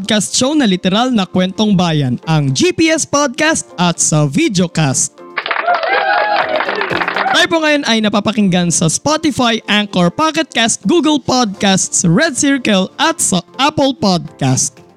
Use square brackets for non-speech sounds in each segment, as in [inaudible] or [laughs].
Podcast show na literal na kwentong bayan, ang GPS Podcast at sa Videocast. Tayo po ngayon ay napapakinggan sa Spotify, Anchor, Pocket Google Podcasts, Red Circle at sa Apple Podcast.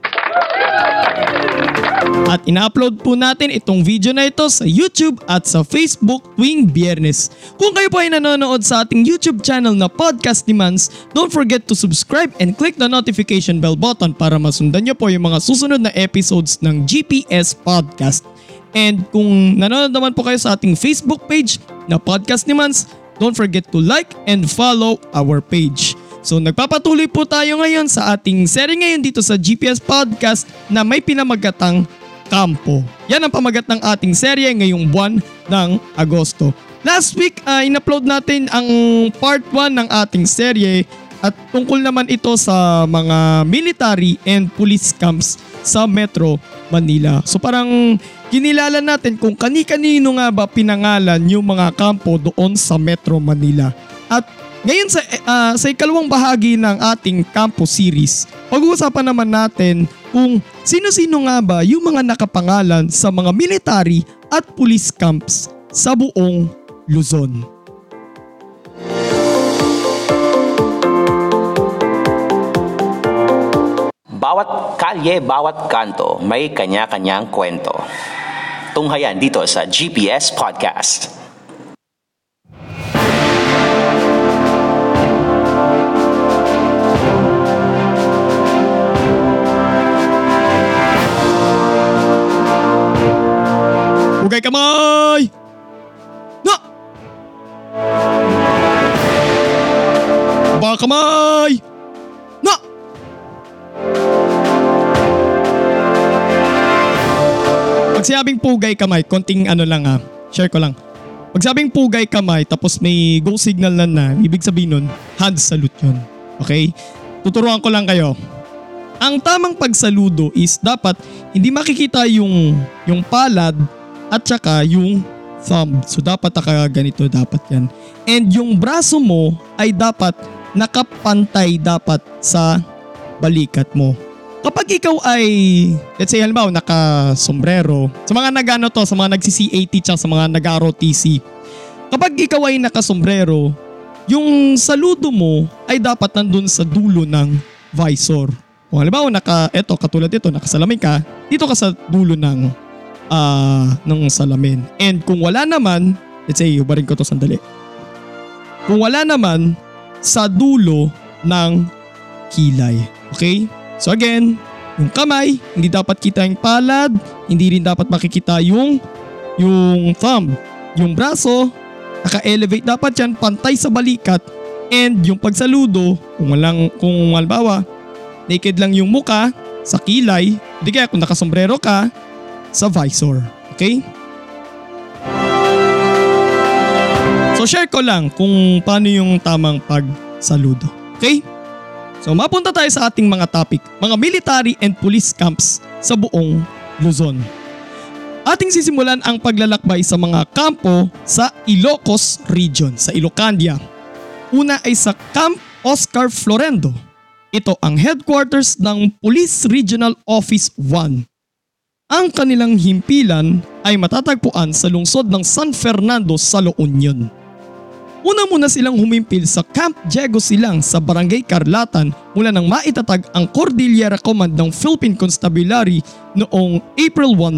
At ina-upload po natin itong video na ito sa YouTube at sa Facebook tuwing biyernes. Kung kayo po ay nanonood sa ating YouTube channel na Podcast Demands, don't forget to subscribe and click the notification bell button para masundan nyo po yung mga susunod na episodes ng GPS Podcast. And kung nanonood naman po kayo sa ating Facebook page na Podcast Demands, don't forget to like and follow our page. So nagpapatuloy po tayo ngayon sa ating seri ngayon dito sa GPS Podcast na may pinamagatang Kampo. Yan ang pamagat ng ating serye ngayong buwan ng Agosto. Last week, uh, in-upload natin ang part 1 ng ating serye at tungkol naman ito sa mga military and police camps sa Metro Manila. So parang kinilala natin kung kani-kanino nga ba pinangalan yung mga kampo doon sa Metro Manila. Ngayon sa, uh, sa ikalawang bahagi ng ating campus series, pag-uusapan naman natin kung sino-sino nga ba yung mga nakapangalan sa mga military at police camps sa buong Luzon. Bawat kalye, bawat kanto, may kanya-kanyang kwento. Tunghayan dito sa GPS Podcast. Hugay kamay! Na! Baka kamay! Na! Pag sinabing pugay kamay, konting ano lang ah, share ko lang. Pag sabing pugay kamay tapos may go signal na na, ibig sabihin nun, hand salute yun. Okay? Tuturuan ko lang kayo. Ang tamang pagsaludo is dapat hindi makikita yung yung palad at saka yung thumb. So dapat naka ganito dapat yan. And yung braso mo ay dapat nakapantay dapat sa balikat mo. Kapag ikaw ay, let's say halimbawa naka-sombrero, sa mga nagano to, sa mga nagsi-C80 tsaka sa mga nag-ROTC, kapag ikaw ay naka-sombrero, yung saludo mo ay dapat nandun sa dulo ng visor. Kung halimbawa naka, eto katulad ito, nakasalamin ka, dito ka sa dulo ng uh, ng salamin. And kung wala naman, let's say, ubarin ko to sandali. Kung wala naman, sa dulo ng kilay. Okay? So again, yung kamay, hindi dapat kita yung palad, hindi rin dapat makikita yung yung thumb. Yung braso, naka-elevate dapat yan, pantay sa balikat. And yung pagsaludo, kung walang, kung halimbawa, naked lang yung muka sa kilay, hindi kaya kung nakasombrero ka, sa visor. Okay? So share ko lang kung paano yung tamang pagsaludo. Okay? So mapunta tayo sa ating mga topic, mga military and police camps sa buong Luzon. Ating sisimulan ang paglalakbay sa mga kampo sa Ilocos Region, sa Ilocandia. Una ay sa Camp Oscar Florendo. Ito ang headquarters ng Police Regional Office 1 ang kanilang himpilan ay matatagpuan sa lungsod ng San Fernando sa La Union. Una muna silang humimpil sa Camp Diego Silang sa Barangay Carlatan mula nang maitatag ang Cordillera Command ng Philippine Constabulary noong April 1,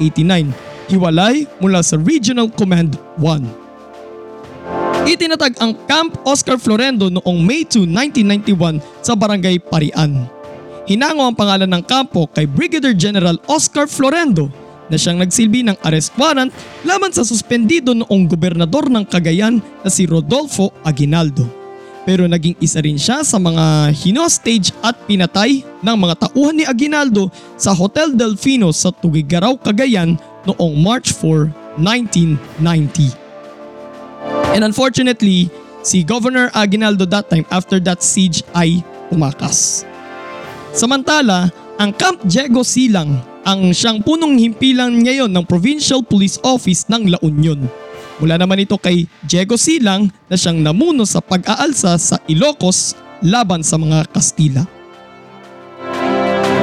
1989, hiwalay mula sa Regional Command 1. Itinatag ang Camp Oscar Florendo noong May 2, 1991 sa Barangay Parian. Hinango ang pangalan ng kampo kay Brigadier General Oscar Florendo na siyang nagsilbi ng arrest warrant laban sa suspendido noong gobernador ng Cagayan na si Rodolfo Aguinaldo. pero naging isa rin siya sa mga hinostage at pinatay ng mga tauhan ni Aguinaldo sa Hotel Delfino sa Tugigaraw, Cagayan noong March 4, 1990. And unfortunately, si Governor Aguinaldo that time after that siege ay tumakas. Samantala, ang Camp Diego Silang ang siyang punong himpilan ngayon ng Provincial Police Office ng La Union. Mula naman ito kay Diego Silang na siyang namuno sa pag-aalsa sa Ilocos laban sa mga Kastila.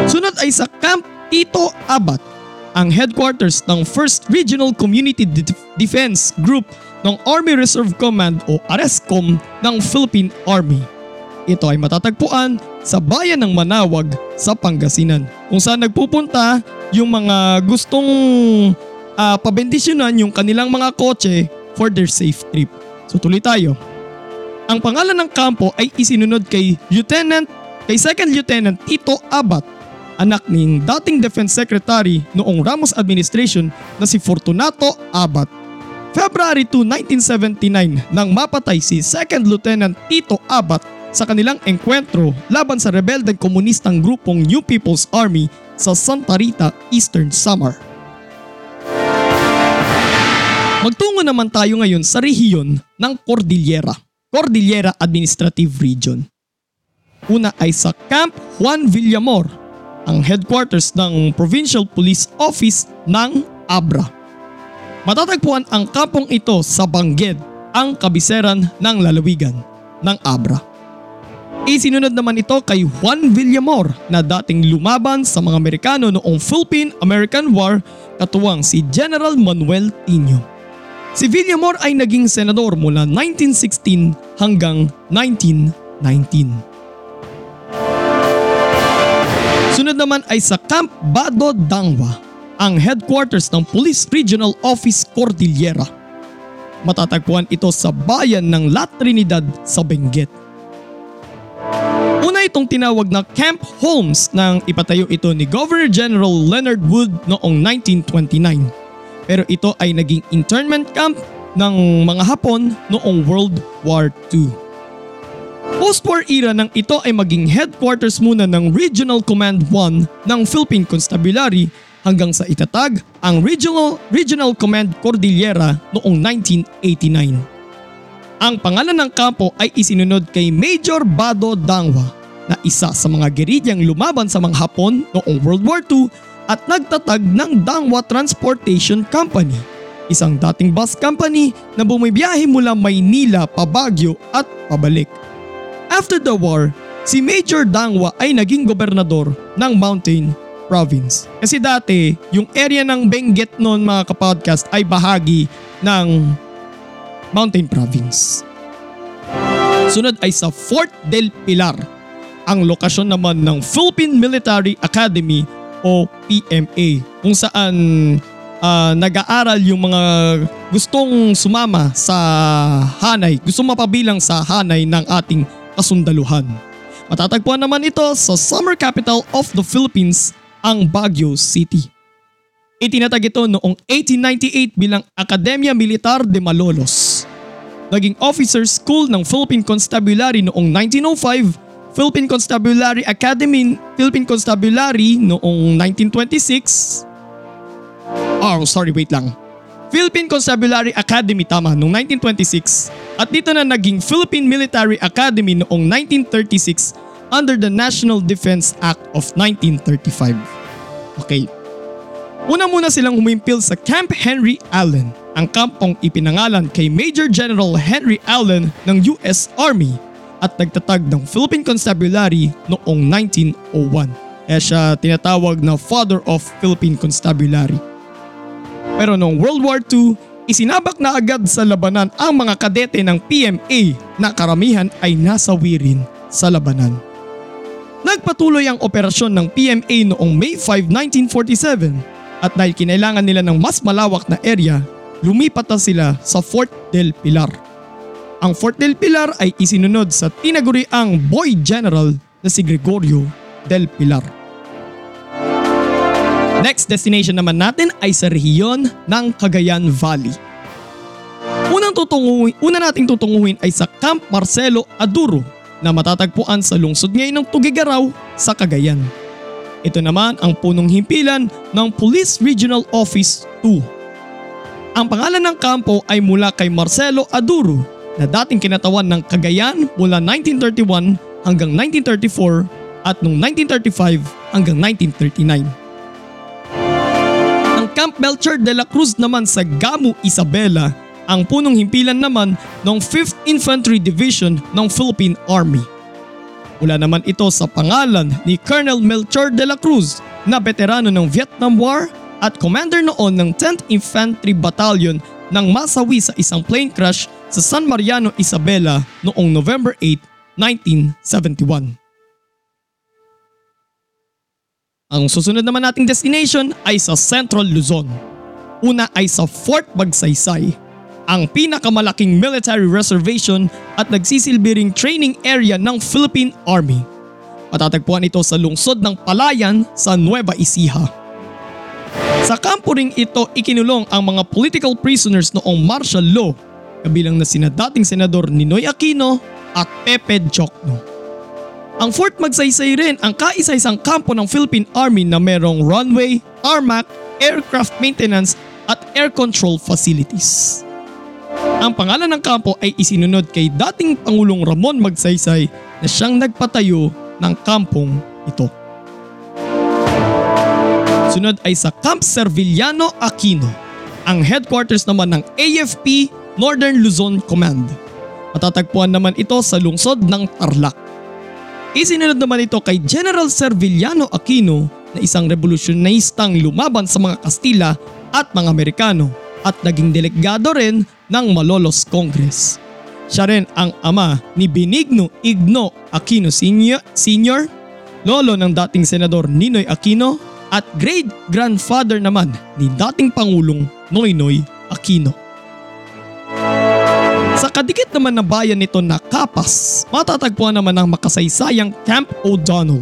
Sunod ay sa Camp Tito Abat, ang headquarters ng 1st Regional Community De- Defense Group ng Army Reserve Command o ARESCOM ng Philippine Army. Ito ay matatagpuan sa bayan ng Manawag sa Pangasinan kung saan nagpupunta yung mga gustong uh, pabendisyonan yung kanilang mga kotse for their safe trip. So tuloy tayo. Ang pangalan ng kampo ay isinunod kay Lieutenant kay Second Lieutenant Tito Abat, anak ng dating Defense Secretary noong Ramos administration na si Fortunato Abat. February 2, 1979 nang mapatay si Second Lieutenant Tito Abat sa kanilang engkwentro laban sa rebeldeng komunistang grupong New People's Army sa Santa Rita, Eastern Samar. Magtungo naman tayo ngayon sa rehiyon ng Cordillera, Cordillera Administrative Region. Una ay sa Camp Juan Villamor, ang headquarters ng Provincial Police Office ng Abra. Matatagpuan ang kampong ito sa Bangged, ang kabiseran ng lalawigan ng Abra. Isinunod naman ito kay Juan Villamor na dating lumaban sa mga Amerikano noong Philippine-American War katuwang si General Manuel Tino. Si Villamor ay naging senador mula 1916 hanggang 1919. Sunod naman ay sa Camp Bado Dangwa, ang headquarters ng Police Regional Office Cordillera. Matatagpuan ito sa bayan ng La Trinidad sa Benguet. Itong tinawag na Camp Holmes nang ipatayo ito ni Governor General Leonard Wood noong 1929. Pero ito ay naging internment camp ng mga Hapon noong World War II. Post-war era nang ito ay maging headquarters muna ng Regional Command 1 ng Philippine Constabulary hanggang sa itatag ang Regional, Regional Command Cordillera noong 1989. Ang pangalan ng kampo ay isinunod kay Major Bado Dangwa na isa sa mga gerilyang lumaban sa mga Hapon noong World War II at nagtatag ng Dangwa Transportation Company, isang dating bus company na bumibiyahe mula Maynila pa Baguio at pabalik. After the war, si Major Dangwa ay naging gobernador ng Mountain Province. Kasi dati, yung area ng Benguet noon mga kapodcast ay bahagi ng Mountain Province. Sunod ay sa Fort del Pilar, ang lokasyon naman ng Philippine Military Academy o PMA kung saan uh, nag-aaral yung mga gustong sumama sa hanay, gustong mapabilang sa hanay ng ating kasundaluhan. Matatagpuan naman ito sa summer capital of the Philippines, ang Baguio City. Itinatag ito noong 1898 bilang Academia Militar de Malolos. Naging officer school ng Philippine Constabulary noong 1905, Philippine Constabulary Academy, Philippine Constabulary noong 1926. Oh, sorry, wait lang. Philippine Constabulary Academy tama noong 1926 at dito na naging Philippine Military Academy noong 1936 under the National Defense Act of 1935. Okay, Una muna silang humimpil sa Camp Henry Allen, ang kampong ipinangalan kay Major General Henry Allen ng US Army at nagtatag ng Philippine Constabulary noong 1901. Kaya siya tinatawag na Father of Philippine Constabulary. Pero noong World War II, isinabak na agad sa labanan ang mga kadete ng PMA na karamihan ay nasawi rin sa labanan. Nagpatuloy ang operasyon ng PMA noong May 5, 1947 at dahil kinailangan nila ng mas malawak na area, lumipat na sila sa Fort del Pilar. Ang Fort del Pilar ay isinunod sa tinaguriang Boy General na si Gregorio del Pilar. Next destination naman natin ay sa rehiyon ng Cagayan Valley. Unang tutunguhin, una nating tutunguhin ay sa Camp Marcelo Aduro na matatagpuan sa lungsod ngayon ng Tugigaraw sa Cagayan. Ito naman ang punong himpilan ng Police Regional Office 2. Ang pangalan ng kampo ay mula kay Marcelo Aduro na dating kinatawan ng Cagayan mula 1931 hanggang 1934 at noong 1935 hanggang 1939. Ang Camp Belcher de la Cruz naman sa Gamu, Isabela ang punong himpilan naman ng 5th Infantry Division ng Philippine Army. Mula naman ito sa pangalan ni Colonel Melchor de la Cruz na veterano ng Vietnam War at commander noon ng 10th Infantry Battalion nang masawi sa isang plane crash sa San Mariano, Isabela noong November 8, 1971. Ang susunod naman nating destination ay sa Central Luzon. Una ay sa Fort Bagsaysay, ang pinakamalaking military reservation at nagsisilbi ring training area ng Philippine Army. Matatagpuan ito sa lungsod ng Palayan sa Nueva Ecija. Sa kampo ito ikinulong ang mga political prisoners noong martial law kabilang na sina dating senador Ninoy Aquino at Pepe Jokno. Ang Fort Magsaysay rin ang kaisa-isang kampo ng Philippine Army na merong runway, tarmac, aircraft maintenance at air control facilities. Ang pangalan ng kampo ay isinunod kay dating Pangulong Ramon Magsaysay na siyang nagpatayo ng kampong ito. Sunod ay sa Camp Serviliano Aquino, ang headquarters naman ng AFP Northern Luzon Command. Matatagpuan naman ito sa lungsod ng Tarlac. Isinunod naman ito kay General Serviliano Aquino na isang revolusyonistang lumaban sa mga Kastila at mga Amerikano at naging delegado rin ng Malolos Congress. Siya rin ang ama ni Benigno Igno Aquino Sr., Sr., lolo ng dating senador Ninoy Aquino at great-grandfather naman ni dating Pangulong Noynoy Aquino. Sa kadikit naman na bayan nito na Kapas, matatagpuan naman ang makasaysayang Camp O'Donnell.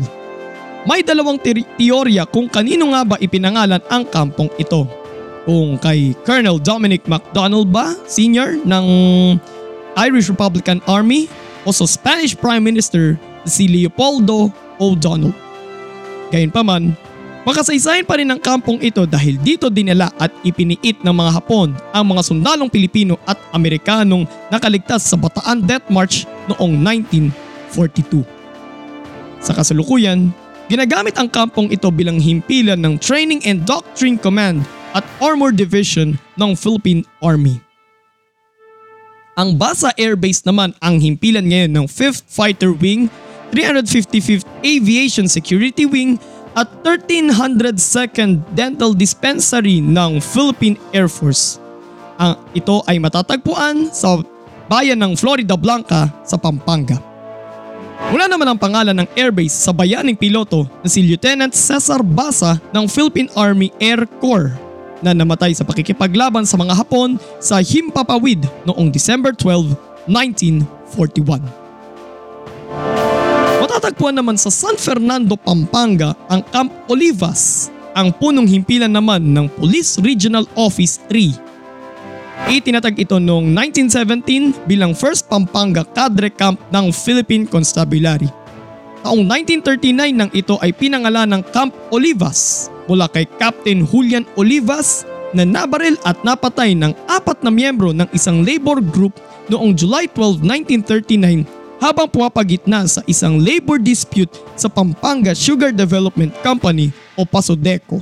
May dalawang te- teorya kung kanino nga ba ipinangalan ang kampong ito. Kung kay Colonel Dominic MacDonald ba, senior ng Irish Republican Army o sa Spanish Prime Minister si Leopoldo O'Donnell. Gayunpaman, Makasaysayan pa rin ang kampong ito dahil dito dinala at ipiniit ng mga Hapon ang mga sundalong Pilipino at Amerikanong nakaligtas sa Bataan Death March noong 1942. Sa kasalukuyan, ginagamit ang kampong ito bilang himpilan ng Training and Doctrine Command at Armor Division ng Philippine Army. Ang Basa Air Base naman ang himpilan ngayon ng 5th Fighter Wing, 355th Aviation Security Wing at 1302nd Dental Dispensary ng Philippine Air Force. Ang ito ay matatagpuan sa bayan ng Florida Blanca sa Pampanga. Mula naman ang pangalan ng airbase sa bayaning piloto na si Lieutenant Cesar Basa ng Philippine Army Air Corps na namatay sa pakikipaglaban sa mga Hapon sa Himpapawid noong December 12, 1941. Matatagpuan naman sa San Fernando, Pampanga ang Camp Olivas, ang punong himpilan naman ng Police Regional Office 3. Itinatag ito noong 1917 bilang First Pampanga Cadre Camp ng Philippine Constabulary. Taong 1939 nang ito ay pinangalan ng Camp Olivas mula kay Captain Julian Olivas na nabaril at napatay ng apat na miyembro ng isang labor group noong July 12, 1939 habang pumapagitna sa isang labor dispute sa Pampanga Sugar Development Company o Pasodeco.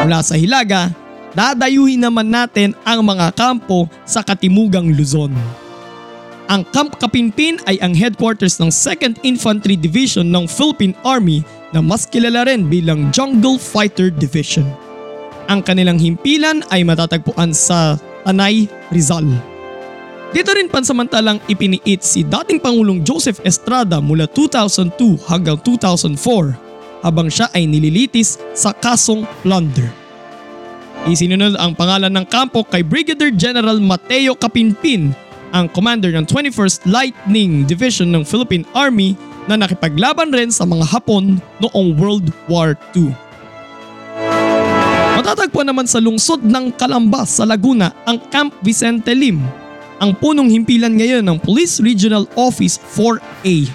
Mula sa Hilaga, dadayuhin naman natin ang mga kampo sa Katimugang Luzon. Ang Camp Kapinpin ay ang headquarters ng 2nd Infantry Division ng Philippine Army na mas kilala rin bilang Jungle Fighter Division. Ang kanilang himpilan ay matatagpuan sa Tanay, Rizal. Dito rin pansamantalang ipiniit si dating Pangulong Joseph Estrada mula 2002 hanggang 2004 habang siya ay nililitis sa kasong plunder. Isinunod ang pangalan ng kampo kay Brigadier General Mateo Kapinpin, ang commander ng 21st Lightning Division ng Philippine Army na nakipaglaban rin sa mga Hapon noong World War II. Matatagpuan naman sa lungsod ng Calamba sa Laguna ang Camp Vicente Lim, ang punong himpilan ngayon ng Police Regional Office 4A.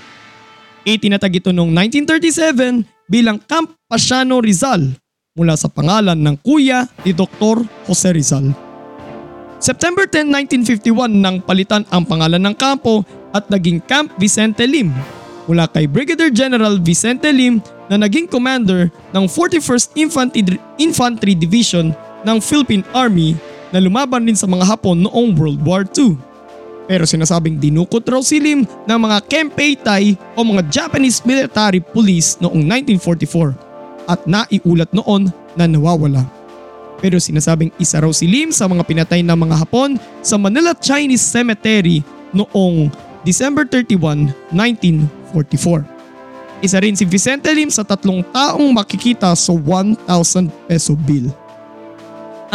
Itinatag ito noong 1937 bilang Camp Pasiano Rizal mula sa pangalan ng kuya ni Dr. Jose Rizal. September 10, 1951 nang palitan ang pangalan ng kampo at naging Camp Vicente Lim mula kay Brigadier General Vicente Lim na naging commander ng 41st Infantry, Infantry Division ng Philippine Army na lumaban din sa mga Hapon noong World War II. Pero sinasabing dinukot raw si Lim ng mga Kempeitai o mga Japanese military police noong 1944 at naiulat noon na nawawala. Pero sinasabing isa raw si Lim sa mga pinatay ng mga Hapon sa Manila Chinese Cemetery noong December 31, 1944. Isa rin si Vicente Lim sa tatlong taong makikita sa 1,000 peso bill.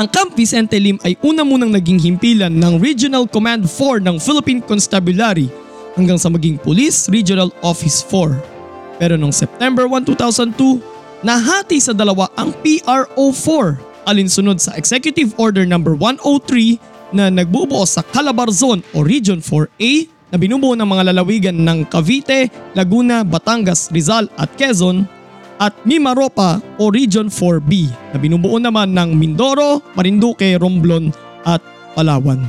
Ang Camp Vicente Lim ay una munang naging himpilan ng Regional Command 4 ng Philippine Constabulary hanggang sa maging Police Regional Office 4. Pero noong September 1, 2002, nahati sa dalawa ang PRO4 alinsunod sa Executive Order No. 103 na nagbubuo sa Calabar Zone o Region 4A na binubuo ng mga lalawigan ng Cavite, Laguna, Batangas, Rizal at Quezon at Mimaropa o Region 4B na binubuo naman ng Mindoro, Marinduque, Romblon at Palawan.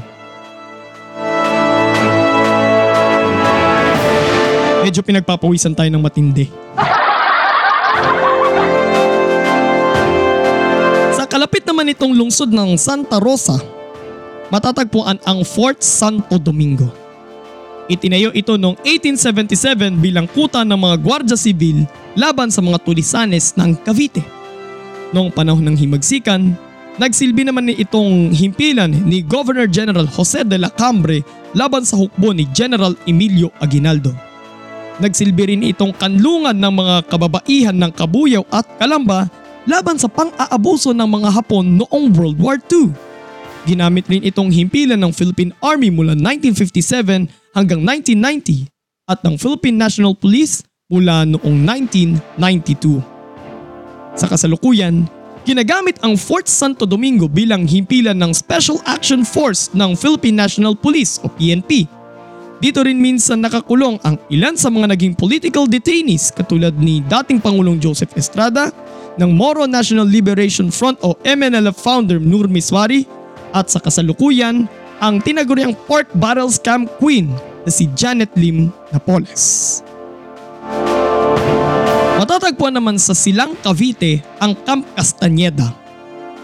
Medyo pinagpapawisan tayo ng matindi. [laughs] Sa kalapit naman itong lungsod ng Santa Rosa, matatagpuan ang Fort Santo Domingo. Itinayo ito noong 1877 bilang kuta ng mga gwardya sibil laban sa mga tulisanes ng Cavite. Noong panahon ng himagsikan, nagsilbi naman ni itong himpilan ni Governor General Jose de la Cambre laban sa hukbo ni General Emilio Aguinaldo. Nagsilbi rin itong kanlungan ng mga kababaihan ng Kabuyaw at Kalamba laban sa pang-aabuso ng mga Hapon noong World War II. Ginamit rin itong himpilan ng Philippine Army mula 1957 hanggang 1990 at ng Philippine National Police mula noong 1992. Sa kasalukuyan, ginagamit ang Fort Santo Domingo bilang himpilan ng Special Action Force ng Philippine National Police o PNP. Dito rin minsan nakakulong ang ilan sa mga naging political detainees katulad ni dating Pangulong Joseph Estrada, ng Moro National Liberation Front o MNLF founder Nur Miswari at sa kasalukuyan ang tinaguriang pork barrel scam queen na si Janet Lim Napoles. Matatagpuan naman sa Silang Cavite ang Camp Castañeda.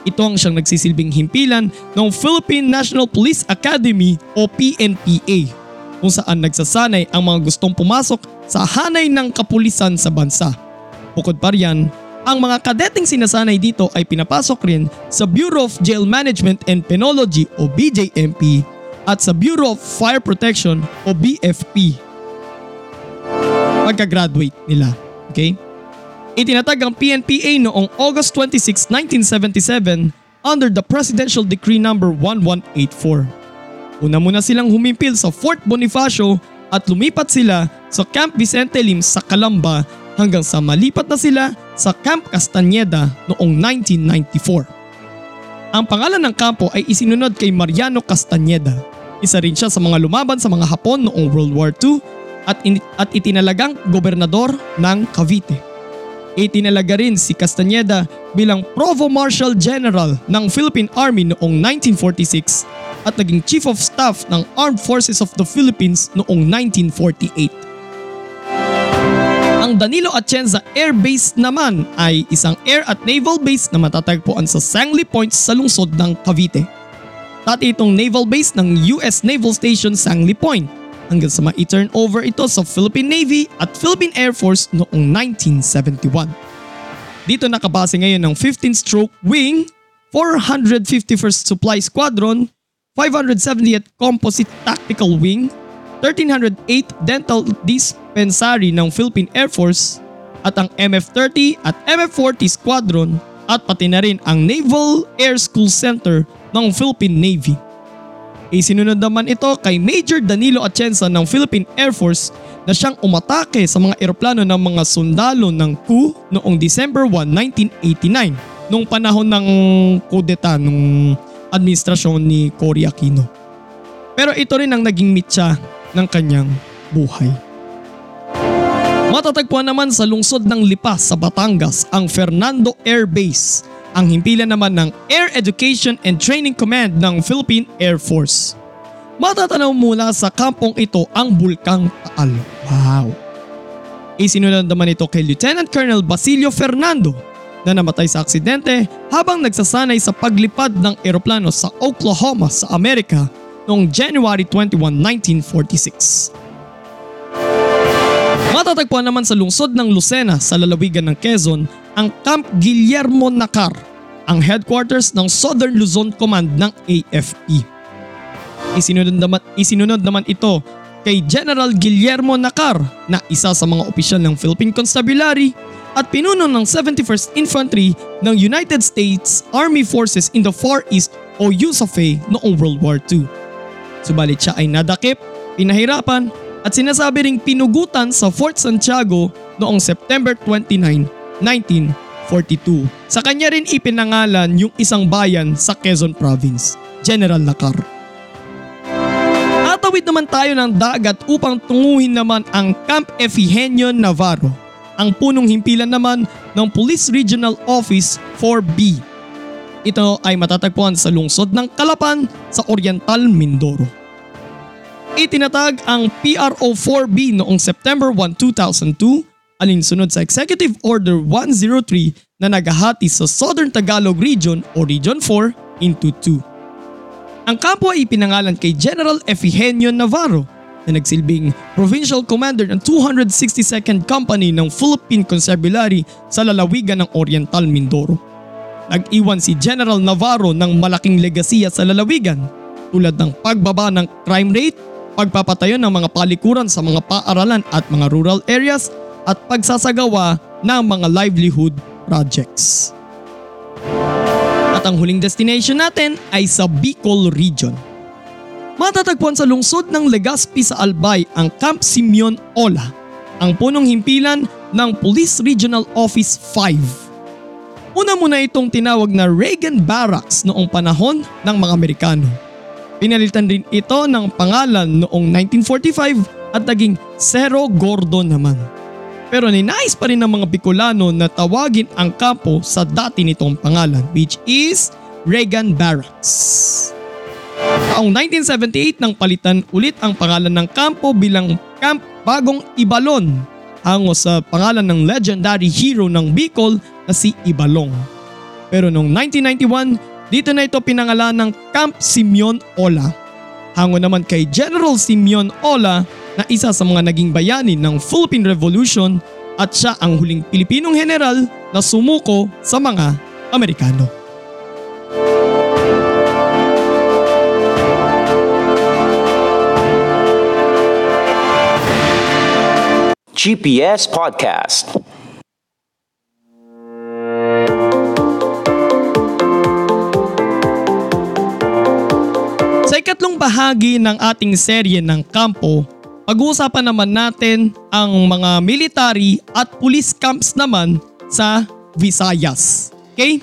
Ito ang siyang nagsisilbing himpilan ng Philippine National Police Academy o PNPA kung saan nagsasanay ang mga gustong pumasok sa hanay ng kapulisan sa bansa. Bukod pa riyan, ang mga kadeteng sinasanay dito ay pinapasok rin sa Bureau of Jail Management and Penology o BJMP at sa Bureau of Fire Protection o BFP. Pagka-graduate nila. Okay? Itinatag ang PNPA noong August 26, 1977 under the Presidential Decree No. 1184. Una muna silang humimpil sa Fort Bonifacio at lumipat sila sa Camp Vicente Lim sa Calamba hanggang sa malipat na sila sa Camp Castañeda noong 1994. Ang pangalan ng kampo ay isinunod kay Mariano Castañeda. Isa rin siya sa mga lumaban sa mga Hapon noong World War II at, in- at itinalagang gobernador ng Cavite. Itinalaga rin si Castañeda bilang Provo Marshal General ng Philippine Army noong 1946 at naging Chief of Staff ng Armed Forces of the Philippines noong 1948. Ang Danilo Atienza Air Base naman ay isang air at naval base na matatagpuan sa Sangley Point sa lungsod ng Cavite. Dati itong naval base ng US Naval Station Sangley Point hanggang sa ma-turn over ito sa Philippine Navy at Philippine Air Force noong 1971. Dito nakabase ngayon ng 15th Stroke Wing, 451st Supply Squadron, 570th Composite Tactical Wing, 1308th Dental Dispensary ng Philippine Air Force at ang MF-30 at MF-40 Squadron at pati na rin ang Naval Air School Center ng Philippine Navy. Isinunod naman ito kay Major Danilo Atienza ng Philippine Air Force na siyang umatake sa mga eroplano ng mga sundalo ng coup noong December 1, 1989 nung panahon ng kudeta nung administrasyon ni Cory Aquino. Pero ito rin ang naging mitya ng kanyang buhay. Matatagpuan naman sa lungsod ng Lipa sa Batangas ang Fernando Air Base, ang himpilan naman ng Air Education and Training Command ng Philippine Air Force. Matatanaw mula sa kampong ito ang Bulkang Taal. Wow! Isinunod naman ito kay Lieutenant Colonel Basilio Fernando na namatay sa aksidente habang nagsasanay sa paglipad ng eroplano sa Oklahoma sa Amerika noong January 21, 1946. Matatagpuan naman sa lungsod ng Lucena sa lalawigan ng Quezon ang Camp Guillermo Nacar, ang headquarters ng Southern Luzon Command ng AFP. Isinunod naman, isinunod naman ito kay General Guillermo Nacar na isa sa mga opisyal ng Philippine Constabulary at pinuno ng 71st Infantry ng United States Army Forces in the Far East o USAFE noong World War II. Subalit siya ay nadakip, pinahirapan at sinasabi ring pinugutan sa Fort Santiago noong September 29, 1942. Sa kanya rin ipinangalan yung isang bayan sa Quezon Province, General Nacar. Tatawid naman tayo ng dagat upang tunguhin naman ang Camp Efighenio Navarro, ang punong himpilan naman ng Police Regional Office 4B. Ito ay matatagpuan sa lungsod ng Calapan sa Oriental Mindoro. Itinatag ang PRO-4B noong September 1, 2002 alinsunod sa Executive Order 103 na naghahati sa Southern Tagalog Region o Region 4 into 2. Ang kampo ay ipinangalan kay General Efighenio Navarro na nagsilbing Provincial Commander ng 262nd Company ng Philippine Constabulary sa lalawigan ng Oriental Mindoro. Nag-iwan si General Navarro ng malaking legasiya sa lalawigan tulad ng pagbaba ng crime rate, pagpapatayo ng mga palikuran sa mga paaralan at mga rural areas at pagsasagawa ng mga livelihood projects. At ang huling destination natin ay sa Bicol Region. Matatagpuan sa lungsod ng Legazpi sa Albay ang Camp Simeon Ola, ang punong himpilan ng Police Regional Office 5. Una muna itong tinawag na Reagan Barracks noong panahon ng mga Amerikano. Pinalitan rin ito ng pangalan noong 1945 at naging Cerro Gordo naman. Pero ninais pa rin ng mga Bicolano na tawagin ang kampo sa dati nitong pangalan which is Reagan Barracks. Taong 1978 nang palitan ulit ang pangalan ng kampo bilang Camp Bagong Ibalon hango sa pangalan ng legendary hero ng Bicol na si Ibalong. Pero noong 1991, dito na ito pinangalan ng Camp Simeon Ola. Hango naman kay General Simeon Ola na isa sa mga naging bayani ng Philippine Revolution at siya ang huling Pilipinong general na sumuko sa mga Amerikano. GPS Podcast. Ikatlong bahagi ng ating serye ng kampo, pag-uusapan naman natin ang mga military at police camps naman sa Visayas. Okay?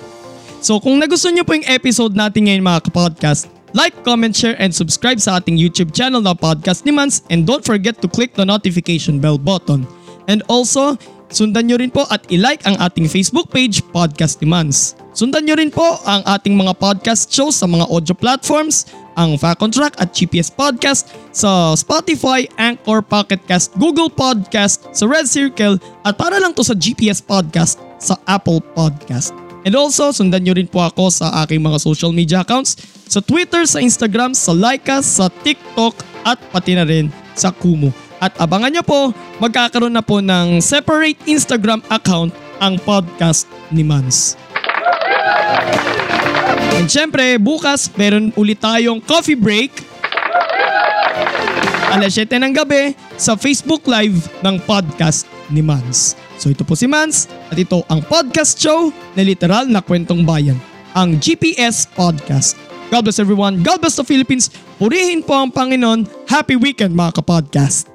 So kung nagustuhan niyo po yung episode natin ngayon mga kapodcast, like, comment, share, and subscribe sa ating YouTube channel na Podcast ni Mans and don't forget to click the notification bell button. And also, sundan nyo rin po at ilike ang ating Facebook page, Podcast ni Mans. Sundan nyo rin po ang ating mga podcast shows sa mga audio platforms, ang Fact on Track at GPS Podcast sa Spotify, Anchor, Pocket Cast, Google Podcast, sa Red Circle at para lang to sa GPS Podcast sa Apple Podcast. And also, sundan nyo rin po ako sa aking mga social media accounts sa Twitter, sa Instagram, sa Laika, sa TikTok at pati na rin sa Kumu. At abangan nyo po, magkakaroon na po ng separate Instagram account ang podcast ni Mans. And syempre, bukas meron ulit tayong coffee break alas 7 ng gabi sa Facebook Live ng podcast ni Mans. So ito po si Mans at ito ang podcast show na literal na kwentong bayan, ang GPS Podcast. God bless everyone. God bless the Philippines. Purihin po ang Panginoon. Happy weekend mga kapodcast.